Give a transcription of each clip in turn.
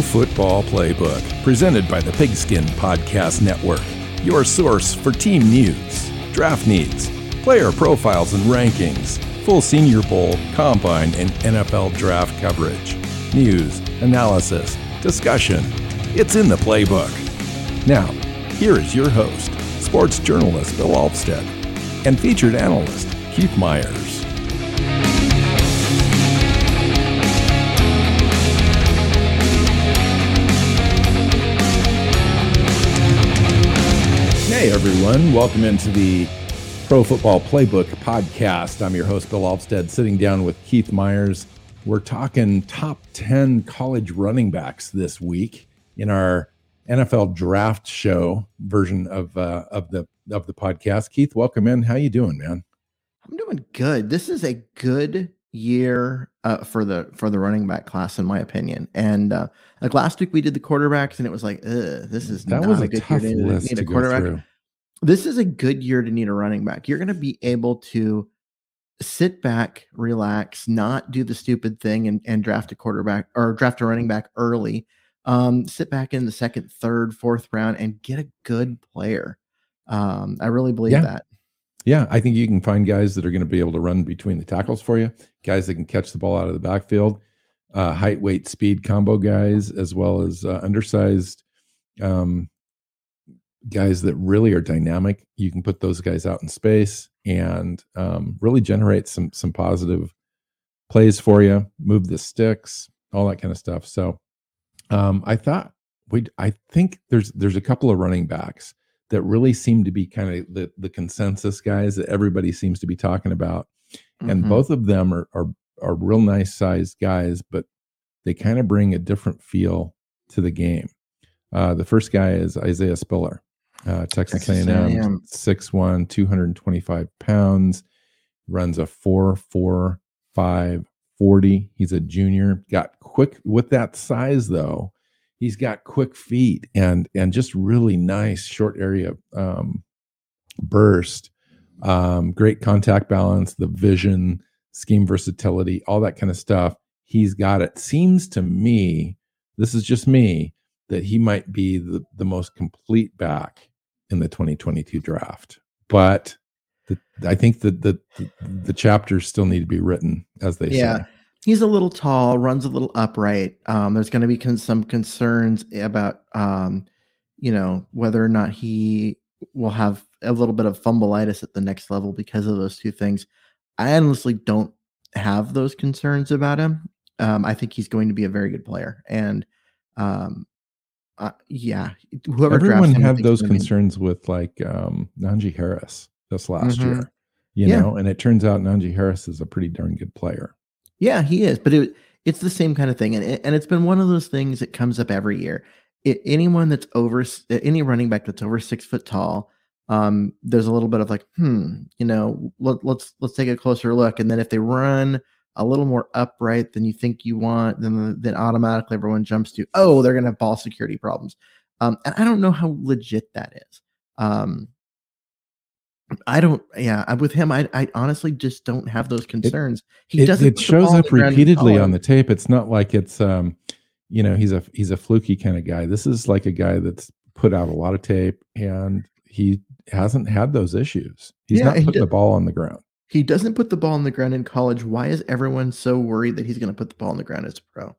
Football Playbook, presented by the Pigskin Podcast Network. Your source for team news, draft needs, player profiles and rankings, full Senior Bowl, Combine, and NFL draft coverage, news, analysis, discussion. It's in the playbook. Now, here is your host, sports journalist Bill Alvstead, and featured analyst Keith Myers. Hey everyone, welcome into the Pro Football Playbook podcast. I'm your host, Bill Alvstead, sitting down with Keith Myers. We're talking top 10 college running backs this week in our NFL draft show version of uh, of the of the podcast. Keith, welcome in. How you doing, man? I'm doing good. This is a good year uh, for the for the running back class, in my opinion. And uh, like last week, we did the quarterbacks, and it was like, this is that not was a, a good tough year to list need to a go quarterback. through. This is a good year to need a running back. You're going to be able to sit back, relax, not do the stupid thing and, and draft a quarterback or draft a running back early. Um, sit back in the second, third, fourth round and get a good player. Um, I really believe Yeah. that. Yeah, I think you can find guys that are going to be able to run between the tackles for you, guys that can catch the ball out of the backfield, uh, height, weight, speed combo guys, as well as uh, undersized um, guys that really are dynamic. You can put those guys out in space and um, really generate some some positive plays for you, move the sticks, all that kind of stuff. So um, I thought we I think there's there's a couple of running backs that really seem to be kind of the the consensus guys that everybody seems to be talking about, and Mhm. both of them are are are real nice sized guys, but they kind of bring a different feel to the game. Uh, the first guy is Isaiah Spiller, uh, Texas, Texas A&M, A&M. 6'1", 225 pounds, runs a 4'4", 5, 40. He's a junior. Got quick with that size though. He's got quick feet and and just really nice short area um, burst. Um, great contact balance, the vision, scheme versatility, all that kind of stuff. He's got it. Seems to me, this is just me, that he might be the, the most complete back in the 2022 draft. But the, I think that the, the the chapters still need to be written, as they Yeah. say. He's a little tall, runs a little upright. Um, there's going to be con- some concerns about, um, you know, whether or not he will have a little bit of fumbleitis at the next level because of those two things. I honestly don't have those concerns about him. Um, I think he's going to be a very good player, and um, uh, yeah, whoever Everyone had those concerns with like um, Najee Harris this last Mhm. year, you Yeah. know, and it turns out Najee Harris is a pretty darn good player. Yeah, he is, but it, it's the same kind of thing, and it- and it's been one of those things that comes up every year. It, anyone that's over any running back that's over six foot tall, um, there's a little bit of like, hmm, you know, let, let's let's take a closer look, and then if they run a little more upright than you think you want, then then automatically everyone jumps to, oh, they're gonna have ball security problems, um, and I don't know how legit that is. Um, I don't. Yeah, with him, I I honestly just don't have those concerns. He it, doesn't. It shows up repeatedly on the tape. It's not like it's um, you know, he's a he's a fluky kind of guy. This is like a guy that's put out a lot of tape and he hasn't had those issues. He's yeah, not putting he the ball on the ground. He doesn't put the ball on the ground in college. Why is everyone so worried that he's going to put the ball on the ground as a pro?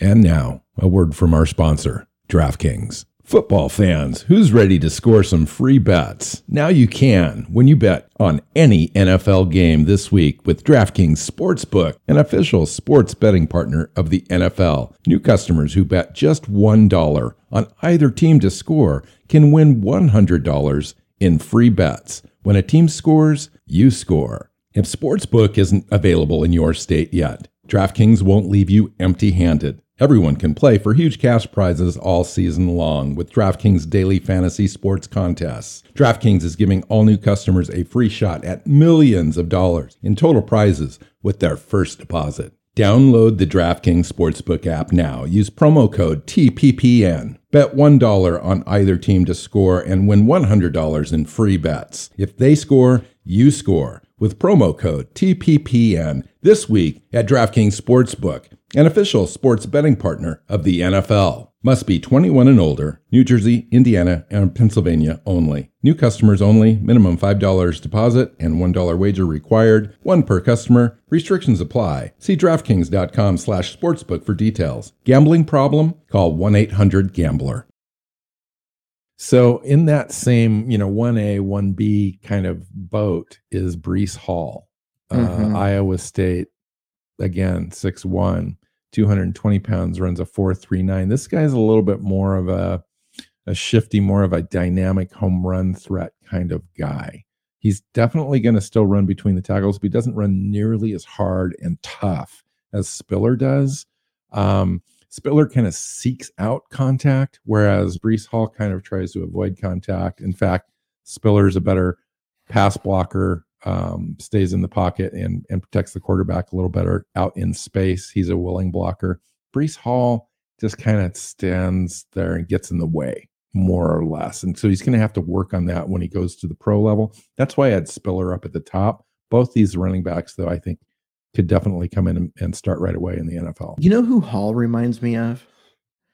And now, a word from our sponsor, DraftKings. Football fans, who's ready to score some free bets? Now you can when you bet on any NFL game this week with DraftKings Sportsbook, an official sports betting partner of the NFL. New customers who bet just $1 on either team to score can win $100 in free bets. When a team scores, you score. If Sportsbook isn't available in your state yet, DraftKings won't leave you empty handed. Everyone can play for huge cash prizes all season long with DraftKings daily fantasy sports contests. DraftKings is giving all new customers a free shot at millions of dollars in total prizes with their first deposit. Download the DraftKings Sportsbook app now. Use promo code TPPN. Bet $1 on either team to score and win $100 in free bets. If they score, you score with promo code TPPN this week at DraftKings Sportsbook an official sports betting partner of the NFL. Must be 21 and older, New Jersey, Indiana, and Pennsylvania only. New customers only, minimum $5 deposit and $1 wager required, one per customer. Restrictions apply. See DraftKings.com slash sportsbook for details. Gambling problem? Call 1-800-GAMBLER. So in that same, you know, 1A, 1B kind of boat is Breece Hall, uh, mm-hmm. Iowa State, again, 6'1". 220 pounds, runs a 439. This guy's a little bit more of a, a shifty, more of a dynamic home run threat kind of guy. He's definitely going to still run between the tackles, but he doesn't run nearly as hard and tough as Spiller does. Um, Spiller kind of seeks out contact, whereas Breece Hall kind of tries to avoid contact. In fact, Spiller is a better pass blocker um, stays in the pocket and and protects the quarterback a little better out in space. He's a willing blocker. Breece Hall just kind of stands there and gets in the way more or less, and so he's going to have to work on that when he goes to the pro level. That's why I had Spiller up at the top. Both these running backs, though, I think could definitely come in and, and start right away in the NFL. You know who Hall reminds me of?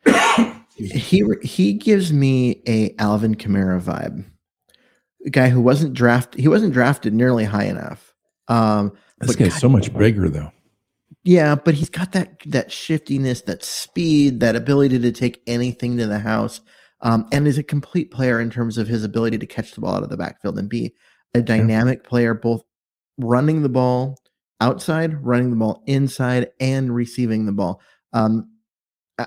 he he gives me a Alvin Kamara vibe guy who wasn't drafted. He wasn't drafted nearly high enough. Um, this guy's God, so much bigger though. Yeah, but he's got that that shiftiness, that speed, that ability to take anything to the house, um, and is a complete player in terms of his ability to catch the ball out of the backfield and be a dynamic yeah. player, both running the ball outside, running the ball inside, and receiving the ball. Um,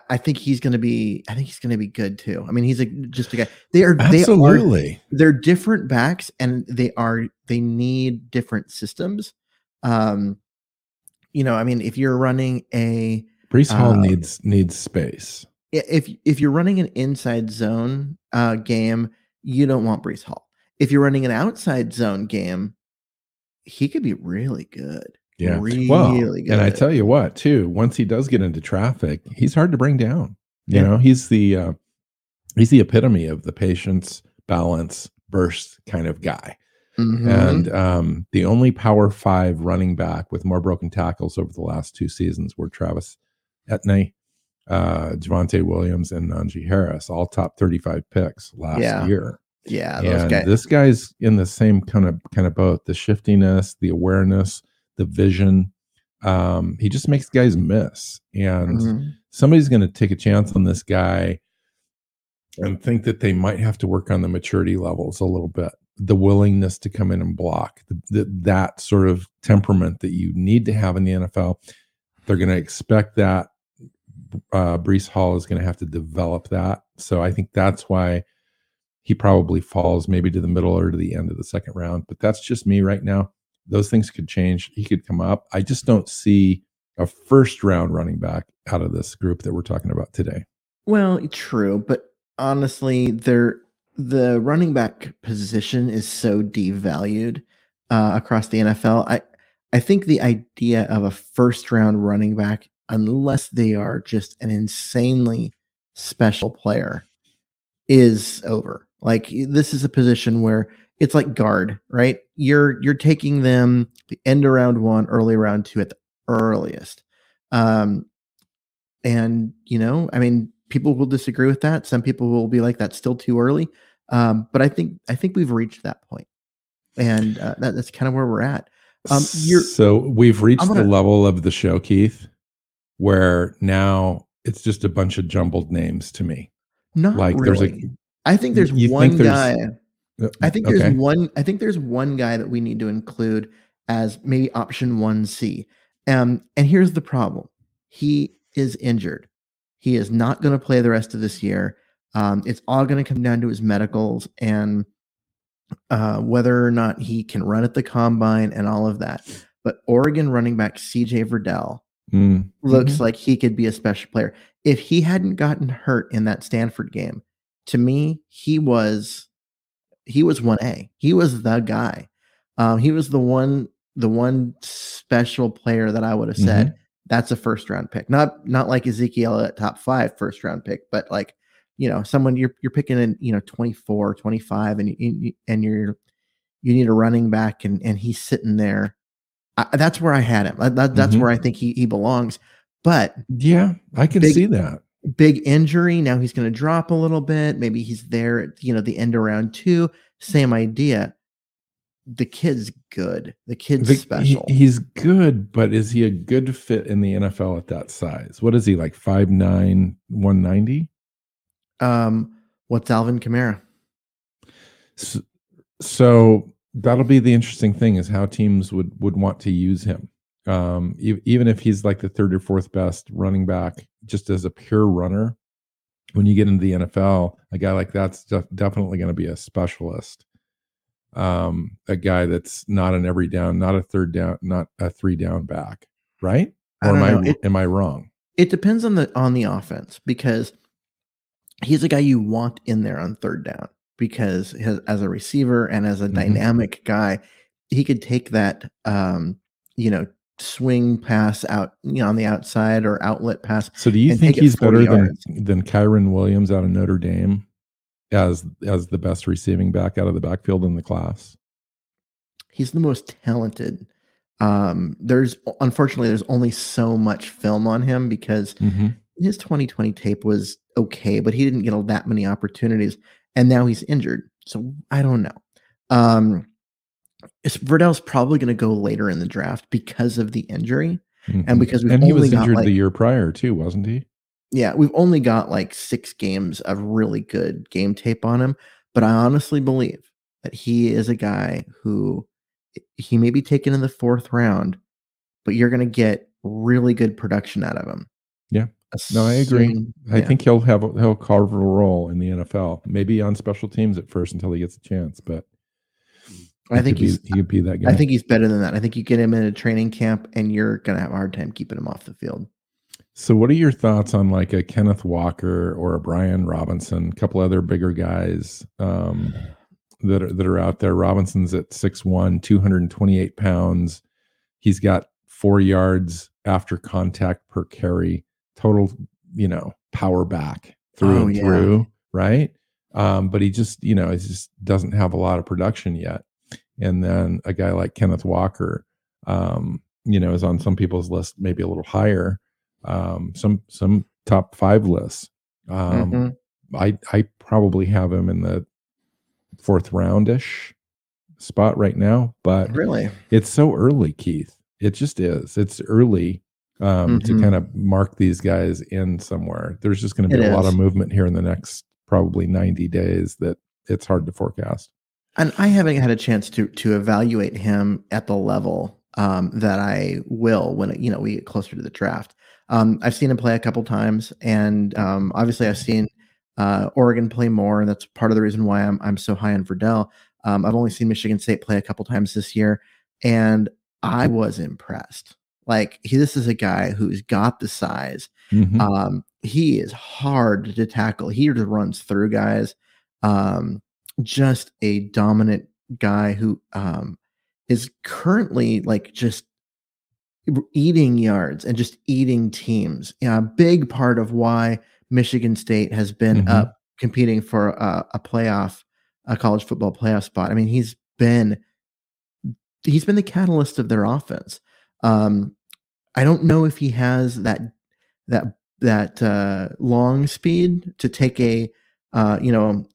I think he's going to be. I think he's going to be good too. I mean, he's a, just a guy. They are absolutely. They are, they're different backs, and they are. They need different systems. Um, you know, I mean, if you're running a Breece Hall uh, needs needs space. If if you're running an inside zone uh, game, you don't want Breece Hall. If you're running an outside zone game, he could be really good. Yeah. Really well, good. And I tell you what, too, once he does get into traffic, he's hard to bring down. You yeah. know, he's the uh, he's the epitome of the patience, balance, burst kind of guy. Mm-hmm. And um, the only power five running back with more broken tackles over the last two seasons were Travis Etienne, uh, Javonte Williams, and Najee Harris, all top 35 picks last yeah. year. Yeah, and guys. this guy's in the same kind of kind of boat. The shiftiness, the awareness, the vision. Um, he just makes guys miss. And mm-hmm. somebody's going to take a chance on this guy and think that they might have to work on the maturity levels a little bit. The willingness to come in and block, the, the, that sort of temperament that you need to have in the NFL. They're going to expect that. Uh, Breece Hall is going to have to develop that. So I think that's why he probably falls maybe to the middle or to the end of the second round. But that's just me right now those things could change. He could come up. I just don't see a first round running back out of this group that we're talking about today. Well, true, but honestly, there the running back position is so devalued uh, across the NFL. I I think the idea of a first round running back, unless they are just an insanely special player, is over. Like this is a position where it's like guard, right? You're you're taking them the end of round one, early round two at the earliest. Um, and you know, I mean, people will disagree with that. Some people will be like, "That's still too early." Um, but I think I think we've reached that point, and uh, that, that's kind of where we're at. Um, so we've reached gonna, the level of the show, Keith, where now it's just a bunch of jumbled names to me. Not like really. there's a. I think there's one think guy. There's, uh, I think there's one. I think there's one guy that we need to include as maybe option one C. Um, and here's the problem: he is injured. He is not going to play the rest of this year. Um, it's all going to come down to his medicals and uh, whether or not he can run at the combine and all of that. But Oregon running back CJ Verdell mm. looks mm-hmm. like he could be a special player. If he hadn't gotten hurt in that Stanford game, to me, he was he was one A. He was the guy. Um, he was the one the one special player that I would have said mm-hmm. that's a first round pick. Not not like Ezekiel at top five first round pick, but like you know someone you're you're picking in you know 24 25 and you, and you're you need a running back and and he's sitting there I, that's where i had him that, that's mm-hmm. where i think he, he belongs but yeah i can big, see that big injury now he's going to drop a little bit maybe he's there at you know the end of round two same idea the kid's good the kid's the, special he, he's good but is he a good fit in the nfl at that size what is he like 5'9 190 um, what's Alvin Kamara? So, so, that'll be the interesting thing is how teams would would want to use him. Um, even if he's like the third or fourth best running back, just as a pure runner, when you get into the NFL, a guy like that's definitely going to be a specialist. Um, a guy that's not an every down, not a third down, not a three down back, right? Or am I it, am I wrong? It depends on the on the offense because he's a guy you want in there on third down because his, as a receiver and as a mm-hmm. dynamic guy, he could take that, um, you know, swing pass out, you know, on the outside or outlet pass. So do you think he's better yards. than than Kyren Williams out of Notre Dame as as the best receiving back out of the backfield in the class? He's the most talented. Um, there's unfortunately there's only so much film on him because mm-hmm. his 2020 tape was okay, but he didn't get all that many opportunities, and now he's injured. So I don't know. Um, Verdell's probably going to go later in the draft because of the injury, mm-hmm. and because we've and he was injured like, the year prior too, wasn't he? Yeah, we've only got like six games of really good game tape on him, but I honestly believe that he is a guy who he may be taken in the fourth round, but you're going to get really good production out of him. Yeah. No, I agree. I yeah. think he'll have he'll carve a role in the NFL, maybe on special teams at first until he gets a chance. But I think he's be, he could be that guy. I think he's better than that. I think you get him in a training camp, and you're gonna have a hard time keeping him off the field. So, what are your thoughts on like a Kenneth Walker or a Brian Robinson, a couple other bigger guys um, that are that are out there? Robinson's at 6'1", 228 pounds. He's got four yards after contact per carry total, you know, power back through oh, and yeah. through, right? Um, but he just, you know, he just doesn't have a lot of production yet. And then a guy like Kenneth Walker, um, you know, is on some people's list, maybe a little higher, um, some some top five lists. Um, mm-hmm. I I probably have him in the fourth roundish spot right now, but really, it's so early, Keith. It just is. It's early um, mm-hmm. to kind of mark these guys in somewhere. There's just going to be it a is. lot of movement here in the next probably 90 days that it's hard to forecast. And I haven't had a chance to to evaluate him at the level um, that I will when you know we get closer to the draft. Um, I've seen him play a couple times, and um, obviously I've seen uh, Oregon play more, and that's part of the reason why I'm I'm so high on Verdell. Um, I've only seen Michigan State play a couple times this year, and I was impressed. Like he, this is a guy who's got the size. Mm-hmm. Um, he is hard to tackle. He just runs through guys. Um, just a dominant guy who um, is currently like just eating yards and just eating teams. Yeah, a big part of why Michigan State has been mm-hmm. up competing for a, a playoff a college football playoff spot. I mean, he's been he's been the catalyst of their offense. Um, I don't know if he has that that that uh, long speed to take a uh, you know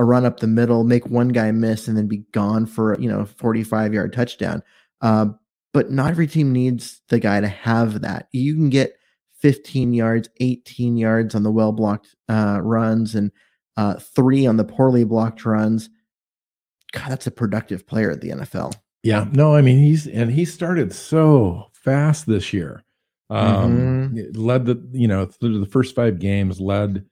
a run up the middle, make one guy miss, and then be gone for you know 45 yard touchdown. Uh, but not every team needs the guy to have that. You can get 15 yards, 18 yards on the well blocked uh, runs, and uh, three on the poorly blocked runs. God, that's a productive player at the NFL. Yeah, no, I mean he's and he started so fast this year. Um, Mhm. led the you know through the first five games, led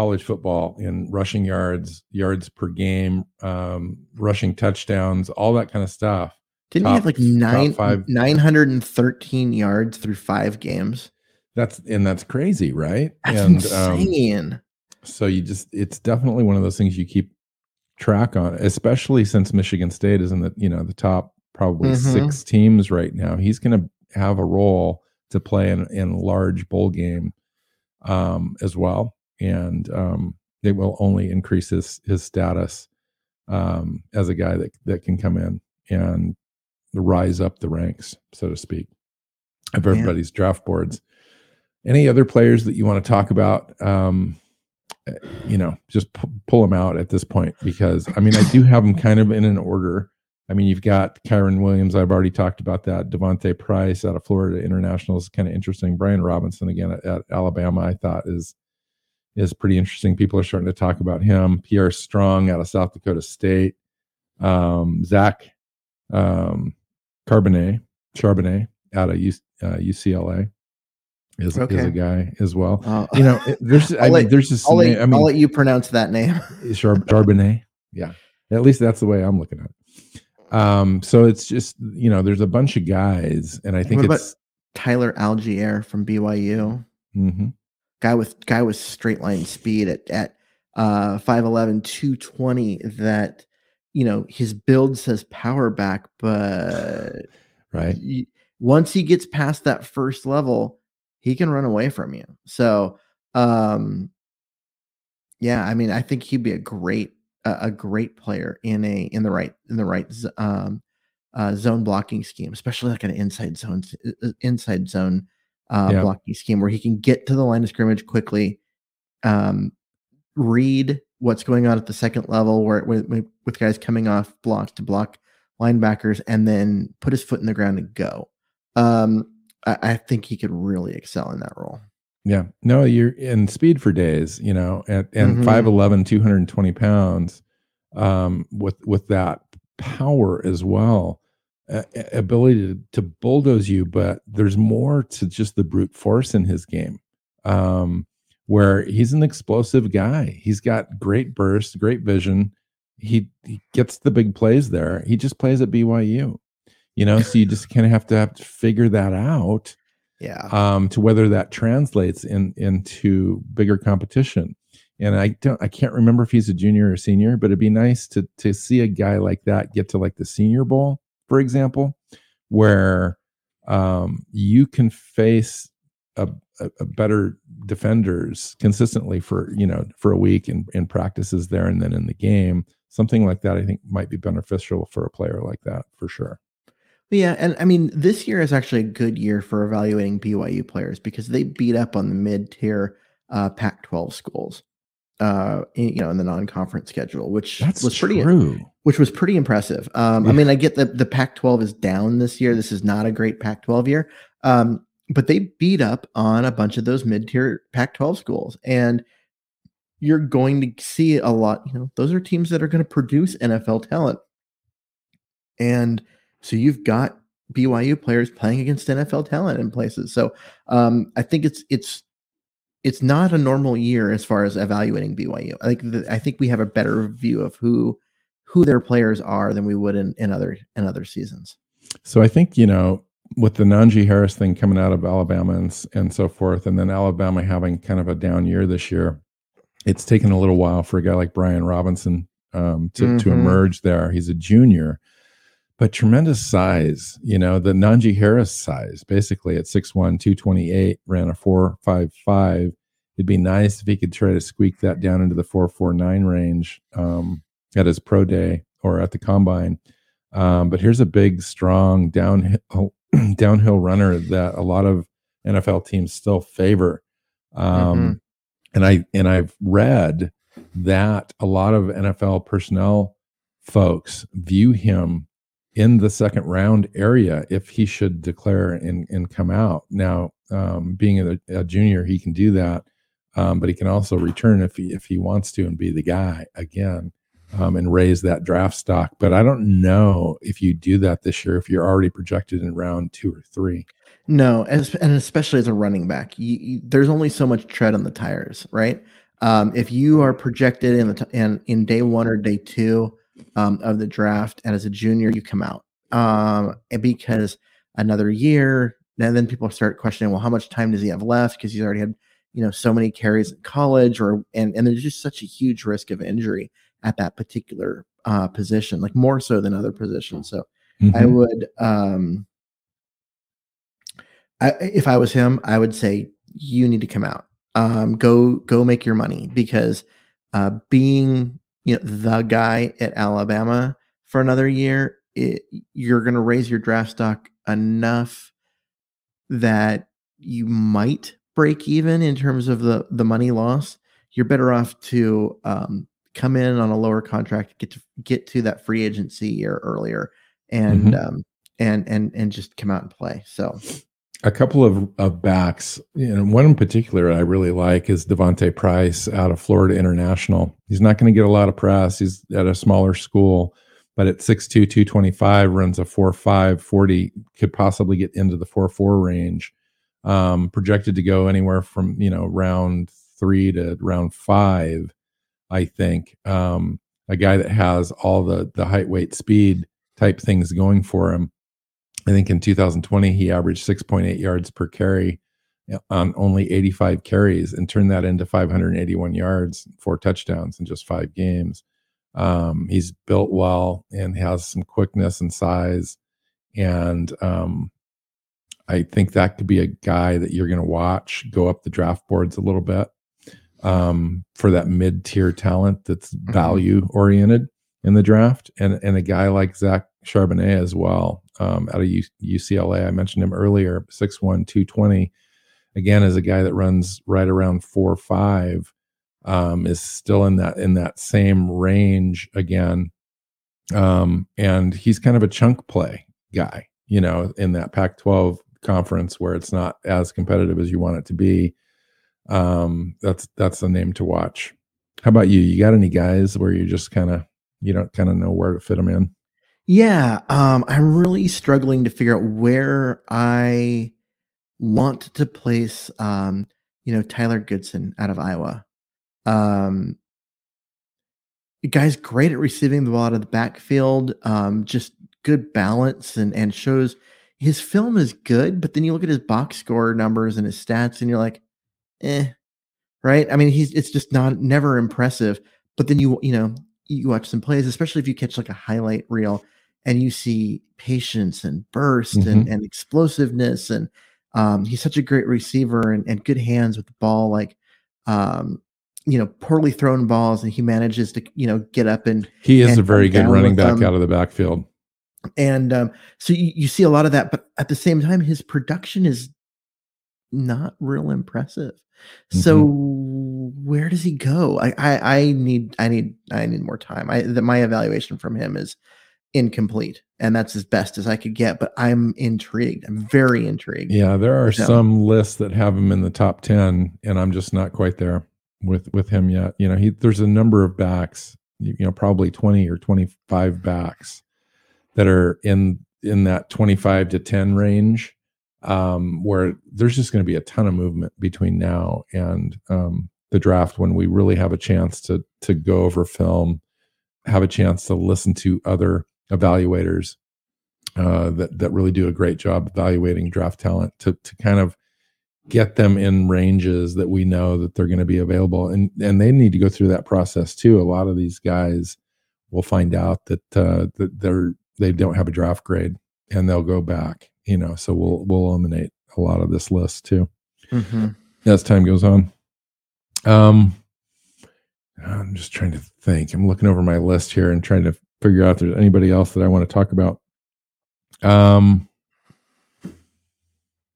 college football in rushing yards, yards per game, um, rushing touchdowns, all that kind of stuff. Didn't he have like top nine five. 913 yards through five games? That's and that's crazy, right? That's and um, insane. so you just it's definitely one of those things you keep track on, especially since Michigan State is in the you know the top probably Mhm. six teams right now. He's going to have a role to play in in a large bowl game um, as well, and um, it will only increase his his status um, as a guy that that can come in and rise up the ranks, so to speak, of Yeah. everybody's draft boards. Any other players that you want to talk about? Um, uh, you know, just pu- pull them out at this point because I mean, I do have them kind of in an order. I mean, you've got Kyren Williams. I've already talked about that. D'Vonte Price out of Florida International is kind of interesting. Brian Robinson again at, at Alabama, I thought is is pretty interesting. People are starting to talk about him. Pierre Strong out of South Dakota State. Um, Zach um, Carbonet, Charbonnet out of U, uh, UCLA is, is a guy as well. Uh, You know, there's I mean, let- there's just I'll, let, I mean, I'll let you pronounce that name. Char- Charbonnet. Yeah. At least that's the way I'm looking at it. Um, so it's just, you know, there's a bunch of guys, and I think What about- it's Tyler Allgeier from BYU. mhm. Guy with guy with straight line speed at at uh 5'11, 220 that you know his build says power back, but right. y- once he gets past that first level, he can run away from you. So, um, yeah, I mean, I think he'd be a great a, a great player in a in the right in the right um, uh, zone blocking scheme, especially like an inside zone uh, inside zone uh, Yeah. blocking scheme where he can get to the line of scrimmage quickly, um, read what's going on at the second level where with, with guys coming off blocks to block linebackers and then put his foot in the ground and go. Um, I, I think he could really excel in that role. Yeah. No, you're in speed for days, you know, and, and Mhm. 5'11, 220 pounds um, with, with that power as well, uh, ability to, to bulldoze you. But there's more to just the brute force in his game, um, where he's an explosive guy. He's got great burst, great vision. He, he gets the big plays there. He just plays at BYU, you know, so you just kind of have to have to figure that out Yeah. um, to whether that translates in into bigger competition. And I don't, I can't remember if he's a junior or senior, but it'd be nice to to see a guy like that get to like the Senior Bowl, for example, where um, you can face a, a, a better defenders consistently for you know for a week and in practices there and then in the game. Something like that, I think, might be beneficial for a player like that for sure. Yeah, and I mean, this year is actually a good year for evaluating BYU players because they beat up on the mid-tier uh, Pac-12 schools, uh, in, you know, in the non-conference schedule, which That's was pretty, true. which was pretty impressive. Um, I mean, I get that the Pac-12 is down this year. This is not a great Pac-12 year, um, but they beat up on a bunch of those mid-tier Pac-12 schools, and you're going to see a lot. You know, those are teams that are going to produce NFL talent, and so you've got BYU players playing against NFL talent in places. So um, I think it's it's it's not a normal year as far as evaluating BYU. I think the, I think we have a better view of who who their players are than we would in, in other in other seasons. So I think you know with the Najee Harris thing coming out of Alabama and and so forth, and then Alabama having kind of a down year this year, it's taken a little while for a guy like Brian Robinson um, to to Mhm. emerge there. He's a junior, but tremendous size. You know the Najee Harris size, basically at 6'1", 228, ran a four five five. It'd be nice if he could try to squeak that down into the four four nine range. Um, at his pro day or at the combine. Um, but here's a big, strong downhill downhill runner that a lot of NFL teams still favor. Um, mm-hmm. And I and I've read that a lot of NFL personnel folks view him in the second round area if he should declare and, and come out. Now, um, being a, a, junior, he can do that, um, but he can also return if he if he wants to and be the guy again um, and raise that draft stock. But I don't know if you do that this year if you're already projected in round two or three. No, and, and especially as a running back, you, you, there's only so much tread on the tires, right? Um, if you are projected in the t- in, in day one or day two um, of the draft, and as a junior, you come out um, because another year, and then people start questioning, well, how much time does he have left? Because he's already had you know so many carries in college, or and and there's just such a huge risk of injury at that particular uh, position, like more so than other positions. So mm-hmm. I would, um, I, if I was him, I would say you need to come out, um, go go make your money because uh, being you know the guy at Alabama for another year, it, you're going to raise your draft stock enough that you might break even in terms of the the money loss. You're better off to um, come in on a lower contract, get to get to that free agency year earlier, and mm-hmm. um, and and and just come out and play. So a couple of, of backs, know, one in particular I really like is D'Vonte Price out of Florida International. He's not going to get a lot of press. He's at a smaller school, but at 6'2, 225, runs a 4'5, 40, could possibly get into the 4'4 range. Um, projected to go anywhere from, you know, round three to round five. I think um, a guy that has all the the height, weight, speed type things going for him. I think in 2020 he averaged 6.8 yards per carry on only 85 carries and turned that into 581 yards, four touchdowns in just five games. Um, he's built well and has some quickness and size, and um, I think that could be a guy that you're going to watch go up the draft boards a little bit um, for that mid tier talent that's mm-hmm. value oriented in the draft, and and a guy like Zach Charbonnet as well um, out of U- UCLA. I mentioned him earlier, 6'1", 220. Again, is a guy that runs right around four five, um, is still in that in that same range again, um, and he's kind of a chunk play guy, you know, in that Pac-12 conference where it's not as competitive as you want it to be um, that's that's the name to watch. How about you? You got any guys where you just kind of you don't kind of know where to fit them in? Yeah, um, I'm really struggling to figure out where I want to place, um, you know, Tyler Goodson out of Iowa. Um, guy's great at receiving the ball out of the backfield, um, just good balance and and shows his film is good, but then you look at his box score numbers and his stats, and you're like, eh, right? I mean, he's it's just not never impressive. But then you you know you watch some plays, especially if you catch like a highlight reel and you see patience and burst mm-hmm. and, and explosiveness and um, he's such a great receiver and, and good hands with the ball like um, you know poorly thrown balls and he manages to you know get up and he is and a very good running back them. out of the backfield and um, so you, you see a lot of that but at the same time his production is not real impressive Mm-hmm. So where does he go? I, I, I need I need I need more time. I the, my evaluation from him is incomplete, and that's as best as I could get. But I'm intrigued. I'm very intrigued. Yeah, there are so. some lists that have him in the top ten, and I'm just not quite there with with him yet. You know, he there's a number of backs. You know, probably 20 or 25 backs that are in in that 25 to 10 range um, where there's just going to be a ton of movement between now and um, the draft when we really have a chance to to go over film, have a chance to listen to other evaluators uh, that that really do a great job evaluating draft talent to to kind of get them in ranges that we know that they're going to be available and and they need to go through that process too a lot of these guys will find out that uh, that they're they don't have a draft grade and they'll go back you know, so we'll we'll eliminate a lot of this list too mm-hmm. as time goes on. Um, I'm just trying to think. I'm looking over my list here and trying to figure out if there's anybody else that I want to talk about. Um,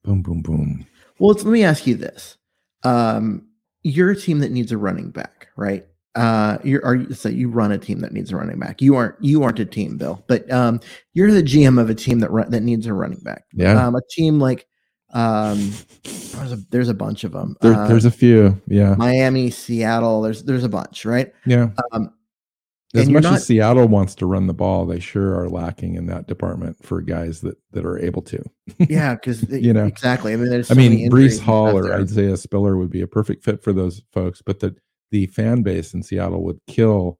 boom, boom, boom. Well, let me ask you this: um, You're a team that needs a running back, right? Uh, you're are you so you run a team that needs a running back. You aren't you aren't a team, Bill, but um, you're the GM of a team that run, that needs a running back. Yeah, um, a team like um, there's a there's a bunch of them. There, uh, there's a few. Yeah, Miami, Seattle. There's there's a bunch, right? Yeah. Um, as much not, as Seattle wants to run the ball, they sure are lacking in that department for guys that that are able to. yeah, because you know exactly. I mean, there's. So I mean, Breece Hall or Isaiah Spiller would be a perfect fit for those folks, but the the fan base in Seattle would kill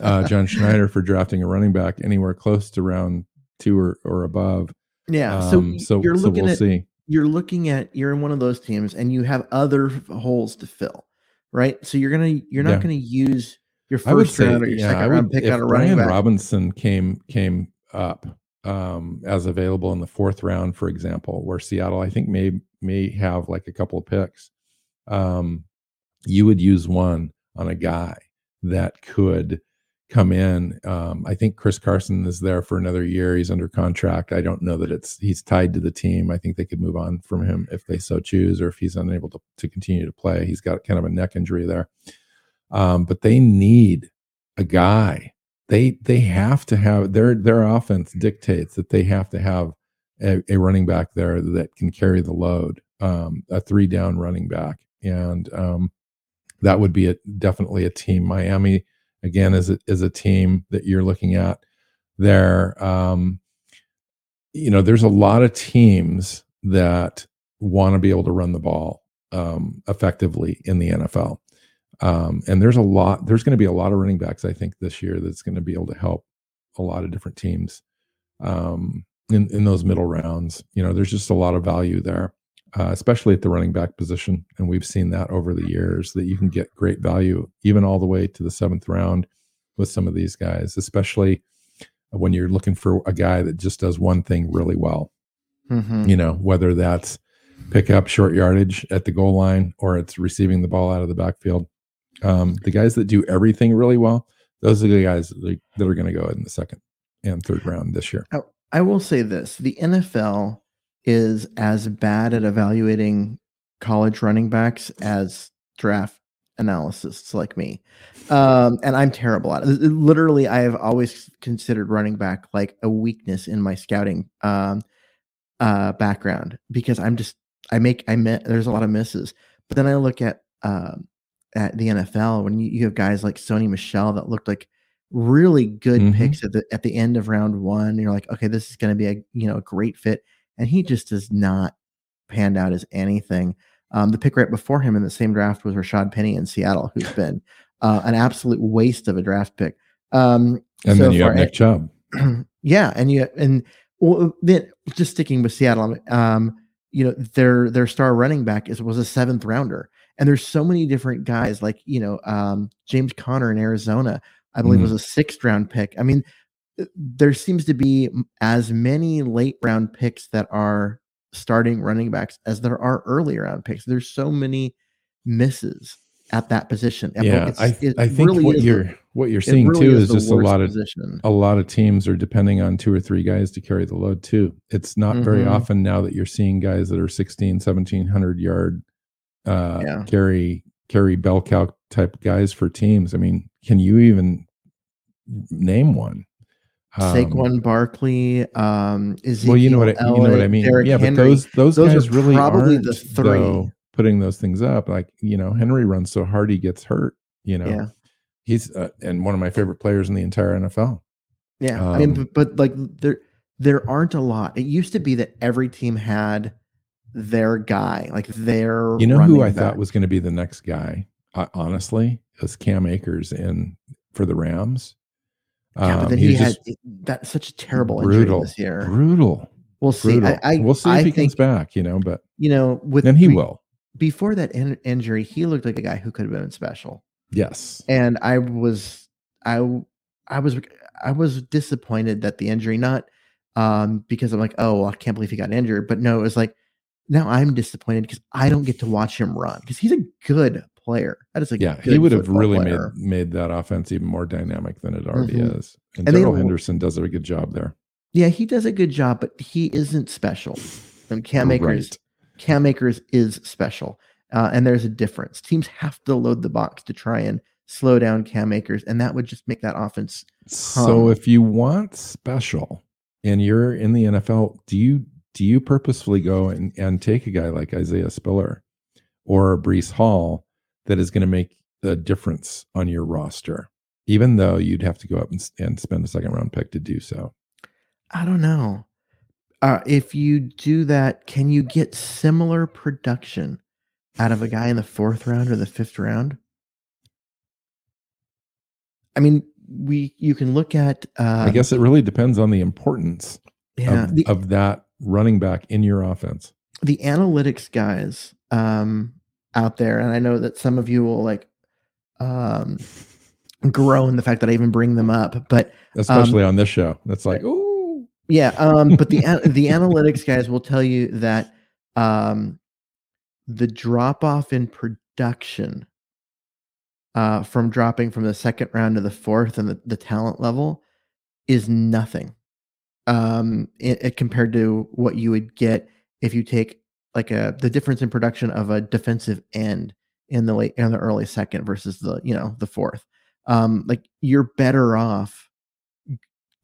uh, John Schneider for drafting a running back anywhere close to round two or, or above. Yeah. Um, so, so you're so looking we'll at, see. You're looking at you're in one of those teams and you have other holes to fill, right? So you're gonna you're not yeah. gonna use your first say, round or your yeah, second round pick on a running back. Robinson came came up um, as available in the fourth round, for example, where Seattle I think may may have like a couple of picks. Um, you would use one on a guy that could come in. Um, I think Chris Carson is there for another year. He's under contract. I don't know that it's he's tied to the team. I think they could move on from him if they so choose, or if he's unable to, to continue to play. He's got kind of a neck injury there. Um, but they need a guy. They they have to have their their offense dictates that they have to have a, a running back there that can carry the load, um, a three down running back, and um, that would be a, definitely a team. Miami again is a, is a team that you're looking at there. Um, you know, there's a lot of teams that want to be able to run the ball um, effectively in the NFL. Um, and there's a lot, there's going to be a lot of running backs, I think, this year that's going to be able to help a lot of different teams um, in, in those middle rounds. You know, there's just a lot of value there uh, especially at the running back position. And we've seen that over the years that you can get great value even all the way to the seventh round with some of these guys, especially when you're looking for a guy that just does one thing really well. Mm-hmm. You know, whether that's pick up short yardage at the goal line or it's receiving the ball out of the backfield. Um, the guys that do everything really well, those are the guys that are going to go in the second and third round this year. I will say this the NFL is as bad at evaluating college running backs as draft analysts like me. Um, and I'm terrible at it. Literally, I have always considered running back like a weakness in my scouting um, uh, background because I'm just I make I met there's a lot of misses. But then I look at um, at the NFL when you, you have guys like Sony Michel that looked like really good mm-hmm. picks at the at the end of round one. You're like, okay, this is going to be a you know a great fit and he just does not panned out as anything. Um, the pick right before him in the same draft was Rashaad Penny in Seattle, who's been uh, an absolute waste of a draft pick. Um, and so then you have Nick Chubb. yeah, and you and well, then just sticking with Seattle, um, you know their their star running back is was a seventh rounder, and there's so many different guys like you know um, James Conner in Arizona, I believe mm-hmm. was a sixth round pick. I mean, there seems to be as many late round picks that are starting running backs as there are early round picks. There's so many misses at that position. Yeah, I, I think really what you're the, what you're seeing really too is, is just a lot of position. a lot of teams are depending on two or three guys to carry the load too. It's not mm-hmm. very often now that you're seeing guys that are 16, 1700 yard uh yeah. carry carry bell cow type guys for teams. I mean, can you even name one? Um, Saquon Barkley, um, is well, you know what I, you know what I mean. Derrick yeah, Henry. but those those, those guys really probably the three though, putting those things up. Like you know, Henry runs so hard he gets hurt. You know, yeah. he's uh, and one of my favorite players in the entire NFL. Yeah, um, I mean, but, but like there there aren't a lot. It used to be that every team had their guy, like their. You know who I back. thought was going to be the next guy. Uh, honestly, was Cam Akers in for the Rams. Yeah, but um, then he, he had that such a terrible brutal, injury this year. Brutal. We'll see. Brutal. I, I, we'll see if I he think, comes back. You know, but you know, with then he will. Before that in- injury, he looked like a guy who could have been special. Yes. And I was, I, I was, I was disappointed that the injury, not um, because I'm like, oh, well, I can't believe he got injured, but no, it was like, now I'm disappointed because I don't get to watch him run because he's a good player. That is a good yeah. He would have really player. made made that offense even more dynamic than it already Mhm. is. And, And Darrell Henderson does a good job there. Yeah, he does a good job, but he isn't special. And Cam Akers, Right. Cam Akers is special, uh, and there's a difference. Teams have to load the box to try and slow down Cam Akers, and that would just make that offense. So if you want special and you're in the NFL, do you do you purposefully go and, and take a guy like Isaiah Spiller or Breece Hall that is going to make a difference on your roster, even though you'd have to go up and, and spend a second round pick to do so? I don't know. Uh, if you do that, can you get similar production out of a guy in the fourth round or the fifth round? I mean, we you can look at. Uh, I guess it really depends on the importance yeah, of, the, of that running back in your offense. the analytics guys um, out there, and I know that some of you will like um, groan the fact that I even bring them up, but Especially on this show. That's like, oh, yeah, um, but the the analytics guys will tell you that um, the drop off in production uh, from dropping from the second round to the fourth and the, the talent level is nothing um, it, it compared to what you would get if you take like a the difference in production of a defensive end in the late in the early second versus the you know the fourth. Um, like you're better off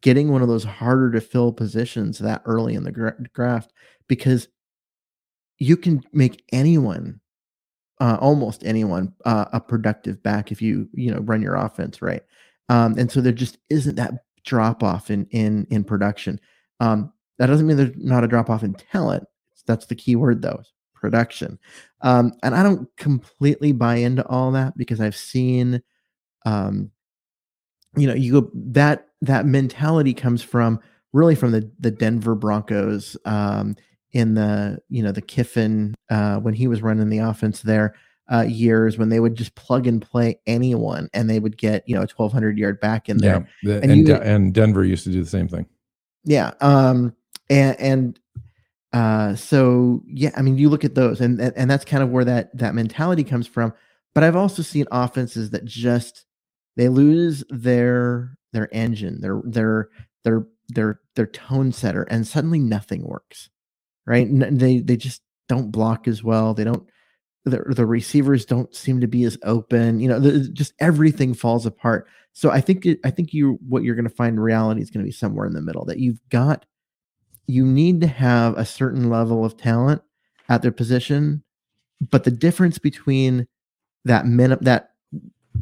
getting one of those harder to fill positions that early in the gra- draft because you can make anyone uh, almost anyone uh, a productive back if you you know run your offense right um, and so there just isn't that drop off in in in production. Um, that doesn't mean there's not a drop off in talent. That's the key word though production. Um, and i don't completely buy into all that because i've seen um, you know you go that that mentality comes from really from the the denver broncos um, in the you know the Kiffin uh, when he was running the offense there uh, years when they would just plug and play anyone and they would get you know a 1200 yard back in yeah. there The- And and, you- De- and Denver used to do the same thing. yeah um and and uh so yeah i mean you look at those and and, and that's kind of where that that mentality comes from but i've also seen offenses that just they lose their their engine their their their their their tone setter and suddenly nothing works right they they just don't block as well they don't the, the receivers don't seem to be as open you know the, just everything falls apart. So i think i think you what you're going to find in reality is going to be somewhere in the middle that you've got you need to have a certain level of talent at their position but the difference between that minimum that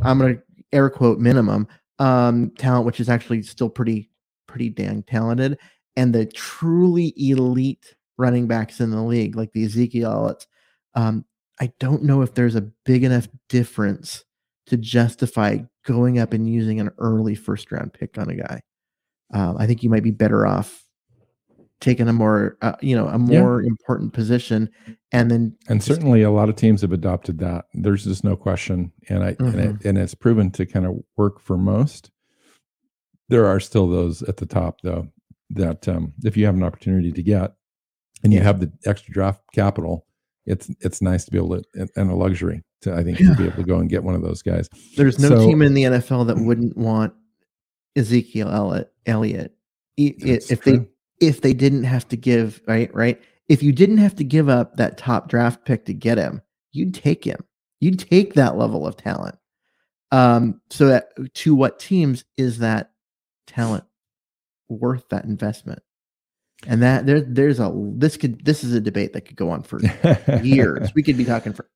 i'm going to air quote minimum um talent which is actually still pretty pretty dang talented and the truly elite running backs in the league like the ezekiel um i don't know if there's a big enough difference to justify going up and using an early first round pick on a guy um, i think you might be better off taking a more uh, you know a Yeah. more important position and then And Just- certainly a lot of teams have adopted that. There's just no question. And I and, Mm-hmm. it, and it's proven to kind of work for most. There are still those at the top though that um, if you have an opportunity to get and you have the extra draft capital, it's it's nice to be able to and- a luxury to I think Yeah. to be able to go and get one of those guys. there's no So- team in the NFL that wouldn't want Ezekiel Elliott, Elliott i- i- That's if true. they if they didn't have to give right right if you didn't have to give up that top draft pick to get him you'd take him you'd take that level of talent um so that to what teams is that talent worth that investment and that there there's a this could this is a debate that could go on for years we could be talking for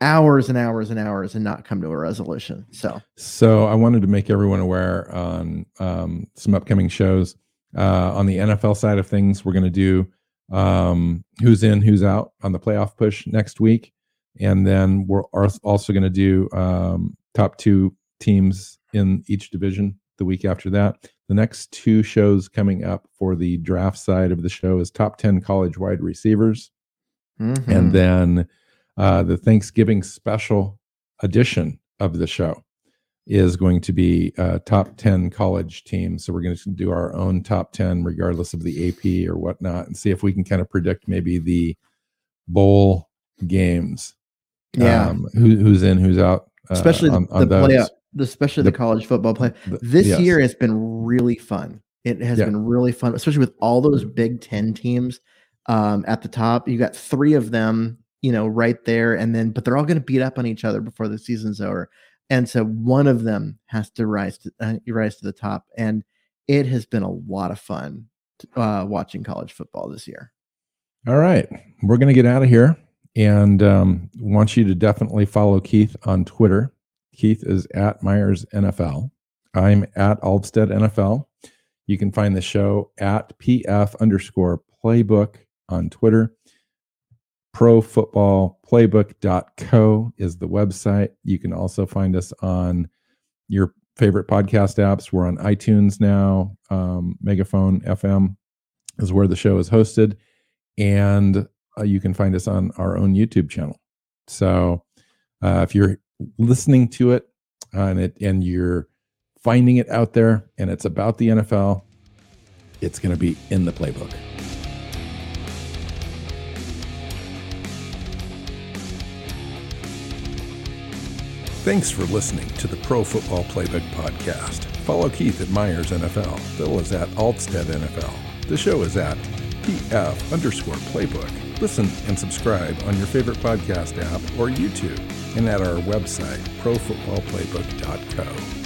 hours and hours and hours and not come to a resolution so So I wanted to make everyone aware on um, some upcoming shows. Uh, on the NFL side of things, we're going to do um, who's in, who's out on the playoff push next week, and then we're also going to do um, top two teams in each division the week after that. The next two shows coming up for the draft side of the show is top ten college wide receivers mhm. and then uh, the Thanksgiving special edition of the show is going to be uh, top 10 college teams. So we're going to do our own top 10, regardless of the AP or whatnot, and see if we can kind of predict maybe the bowl games Yeah. um, who, who's in, who's out, uh, especially on, the, on the those. playoff, especially the, The- college football play. This yes. year has been really fun. It has Yeah. been really fun, especially with all those Big Ten teams um, at the top. You got three of them, you know, right there, and then but they're all going to beat up on each other before the season's over, and so one of them has to rise to uh, rise to the top, and it has been a lot of fun uh, watching college football this year. All right. We're going to get out of here and um, want you to definitely follow Keith on Twitter. Keith is at Myers NFL. I'm at Aldstead NFL. You can find the show at PF underscore playbook on Twitter. Pro Football Playbook.co is the website. You can also find us on your favorite podcast apps. We're on iTunes now. Um, Megaphone FM is where the show is hosted and uh, you can find us on our own YouTube channel. So uh, if you're listening to it uh, and it and you're finding it out there and it's about the NFL, it's going to be in the playbook. Thanks for listening to the Pro Football Playbook Podcast. Follow Keith at Myers NFL. Phil is at Altstead NFL. The show is at PF underscore playbook. Listen and subscribe on your favorite podcast app or YouTube and at our website, profootballplaybook.co.